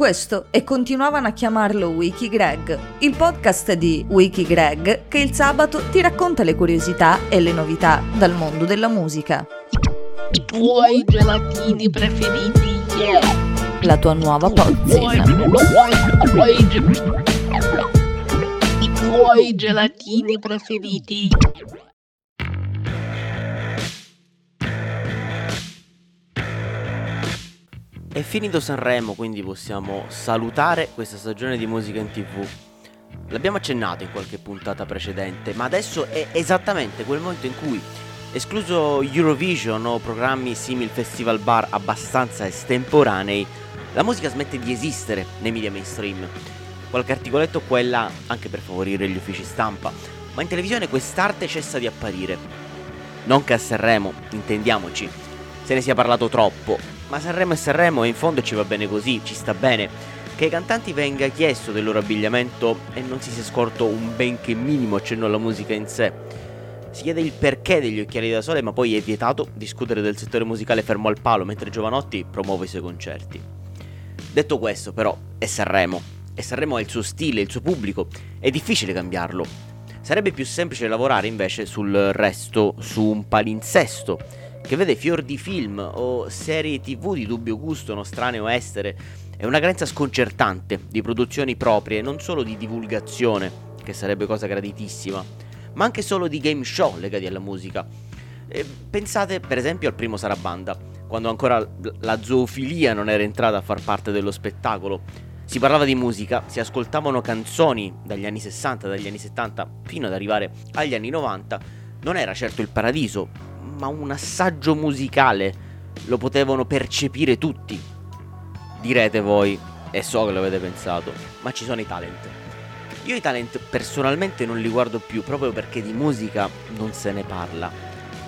Questo e continuavano a chiamarlo Wiki Greg, il podcast di Wiki Greg che il sabato ti racconta le curiosità e le novità dal mondo della musica. I tuoi gelatini preferiti. La tua nuova pozzina. I tuoi gelatini preferiti. È finito Sanremo, quindi possiamo salutare questa stagione di musica in tv. L'abbiamo accennato in qualche puntata precedente, ma adesso è esattamente quel momento in cui, escluso Eurovision o programmi simil festival bar abbastanza estemporanei, la musica smette di esistere nei media mainstream. Qualche articoletto qua là, anche per favorire gli uffici stampa, ma in televisione quest'arte cessa di apparire. Non che a Sanremo, intendiamoci, se ne sia parlato troppo, ma Sanremo è Sanremo e in fondo ci va bene così, ci sta bene. Che ai cantanti venga chiesto del loro abbigliamento e non si sia scorto un benché minimo accenno alla musica in sé. Si chiede il perché degli occhiali da sole, ma poi è vietato discutere del settore musicale fermo al palo mentre Giovanotti promuove i suoi concerti. Detto questo, però, è Sanremo. E Sanremo ha il suo stile, il suo pubblico. È difficile cambiarlo. Sarebbe più semplice lavorare invece sul resto, su un palinsesto che vede fior di film o serie tv di dubbio gusto, nostrane o estere, e una carenza sconcertante di produzioni proprie, non solo di divulgazione, che sarebbe cosa graditissima, ma anche solo di game show legati alla musica. E pensate per esempio al primo Sarabanda, quando ancora la zoofilia non era entrata a far parte dello spettacolo. Si parlava di musica, si ascoltavano canzoni dagli anni 60, dagli anni 70 fino ad arrivare agli anni 90. Non era certo il paradiso, ma un assaggio musicale lo potevano percepire tutti. Direte voi, e so che lo avete pensato, ma ci sono i talent. Io i talent personalmente non li guardo più proprio perché di musica non se ne parla.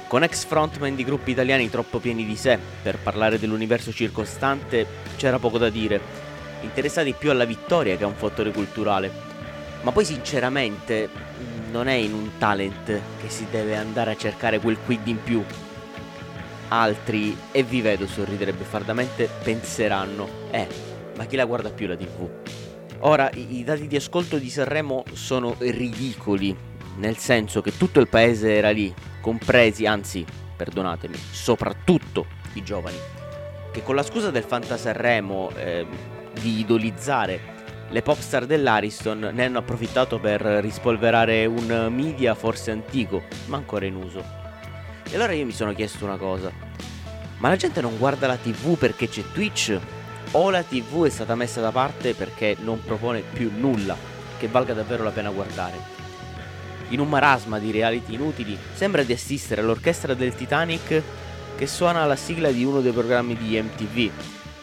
Con ex frontman di gruppi italiani troppo pieni di sé per parlare dell'universo circostante c'era poco da dire, interessati più alla vittoria che a un fattore culturale. Ma poi sinceramente non è in un talent che si deve andare a cercare quel quid in più. Altri, e vi vedo sorridere beffardamente, penseranno, eh, ma chi la guarda più la tv? Ora, i, i dati di ascolto di Sanremo sono ridicoli, nel senso che tutto il paese era lì, compresi, anzi, perdonatemi, soprattutto i giovani, che con la scusa del Fantasarremo eh, di idolizzare le popstar dell'Ariston ne hanno approfittato per rispolverare un media forse antico, ma ancora in uso. E allora io mi sono chiesto una cosa. Ma la gente non guarda la TV perché c'è Twitch? O la TV è stata messa da parte perché non propone più nulla che valga davvero la pena guardare? In un marasma di reality inutili, sembra di assistere all'orchestra del Titanic che suona la sigla di uno dei programmi di MTV,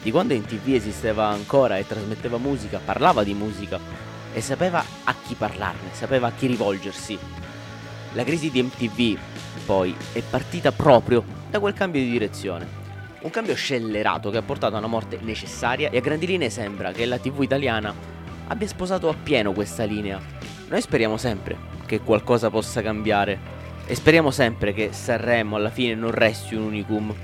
di quando in tv esisteva ancora e trasmetteva musica, parlava di musica e sapeva a chi parlarne, sapeva a chi rivolgersi. La crisi di MTV, poi, è partita proprio da quel cambio di direzione. Un cambio scellerato che ha portato a una morte necessaria e a grandi linee sembra che la TV italiana abbia sposato appieno questa linea. Noi speriamo sempre che qualcosa possa cambiare e speriamo sempre che Sanremo alla fine non resti un unicum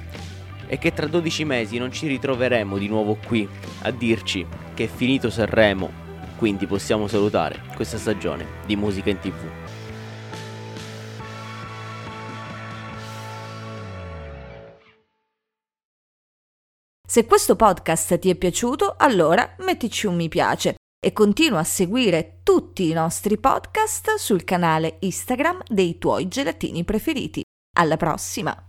e che tra 12 mesi non ci ritroveremo di nuovo qui a dirci che è finito Sanremo, quindi possiamo salutare questa stagione di musica in tv. Se questo podcast ti è piaciuto, allora mettici un mi piace e continua a seguire tutti i nostri podcast sul canale Instagram dei tuoi gelatini preferiti. Alla prossima!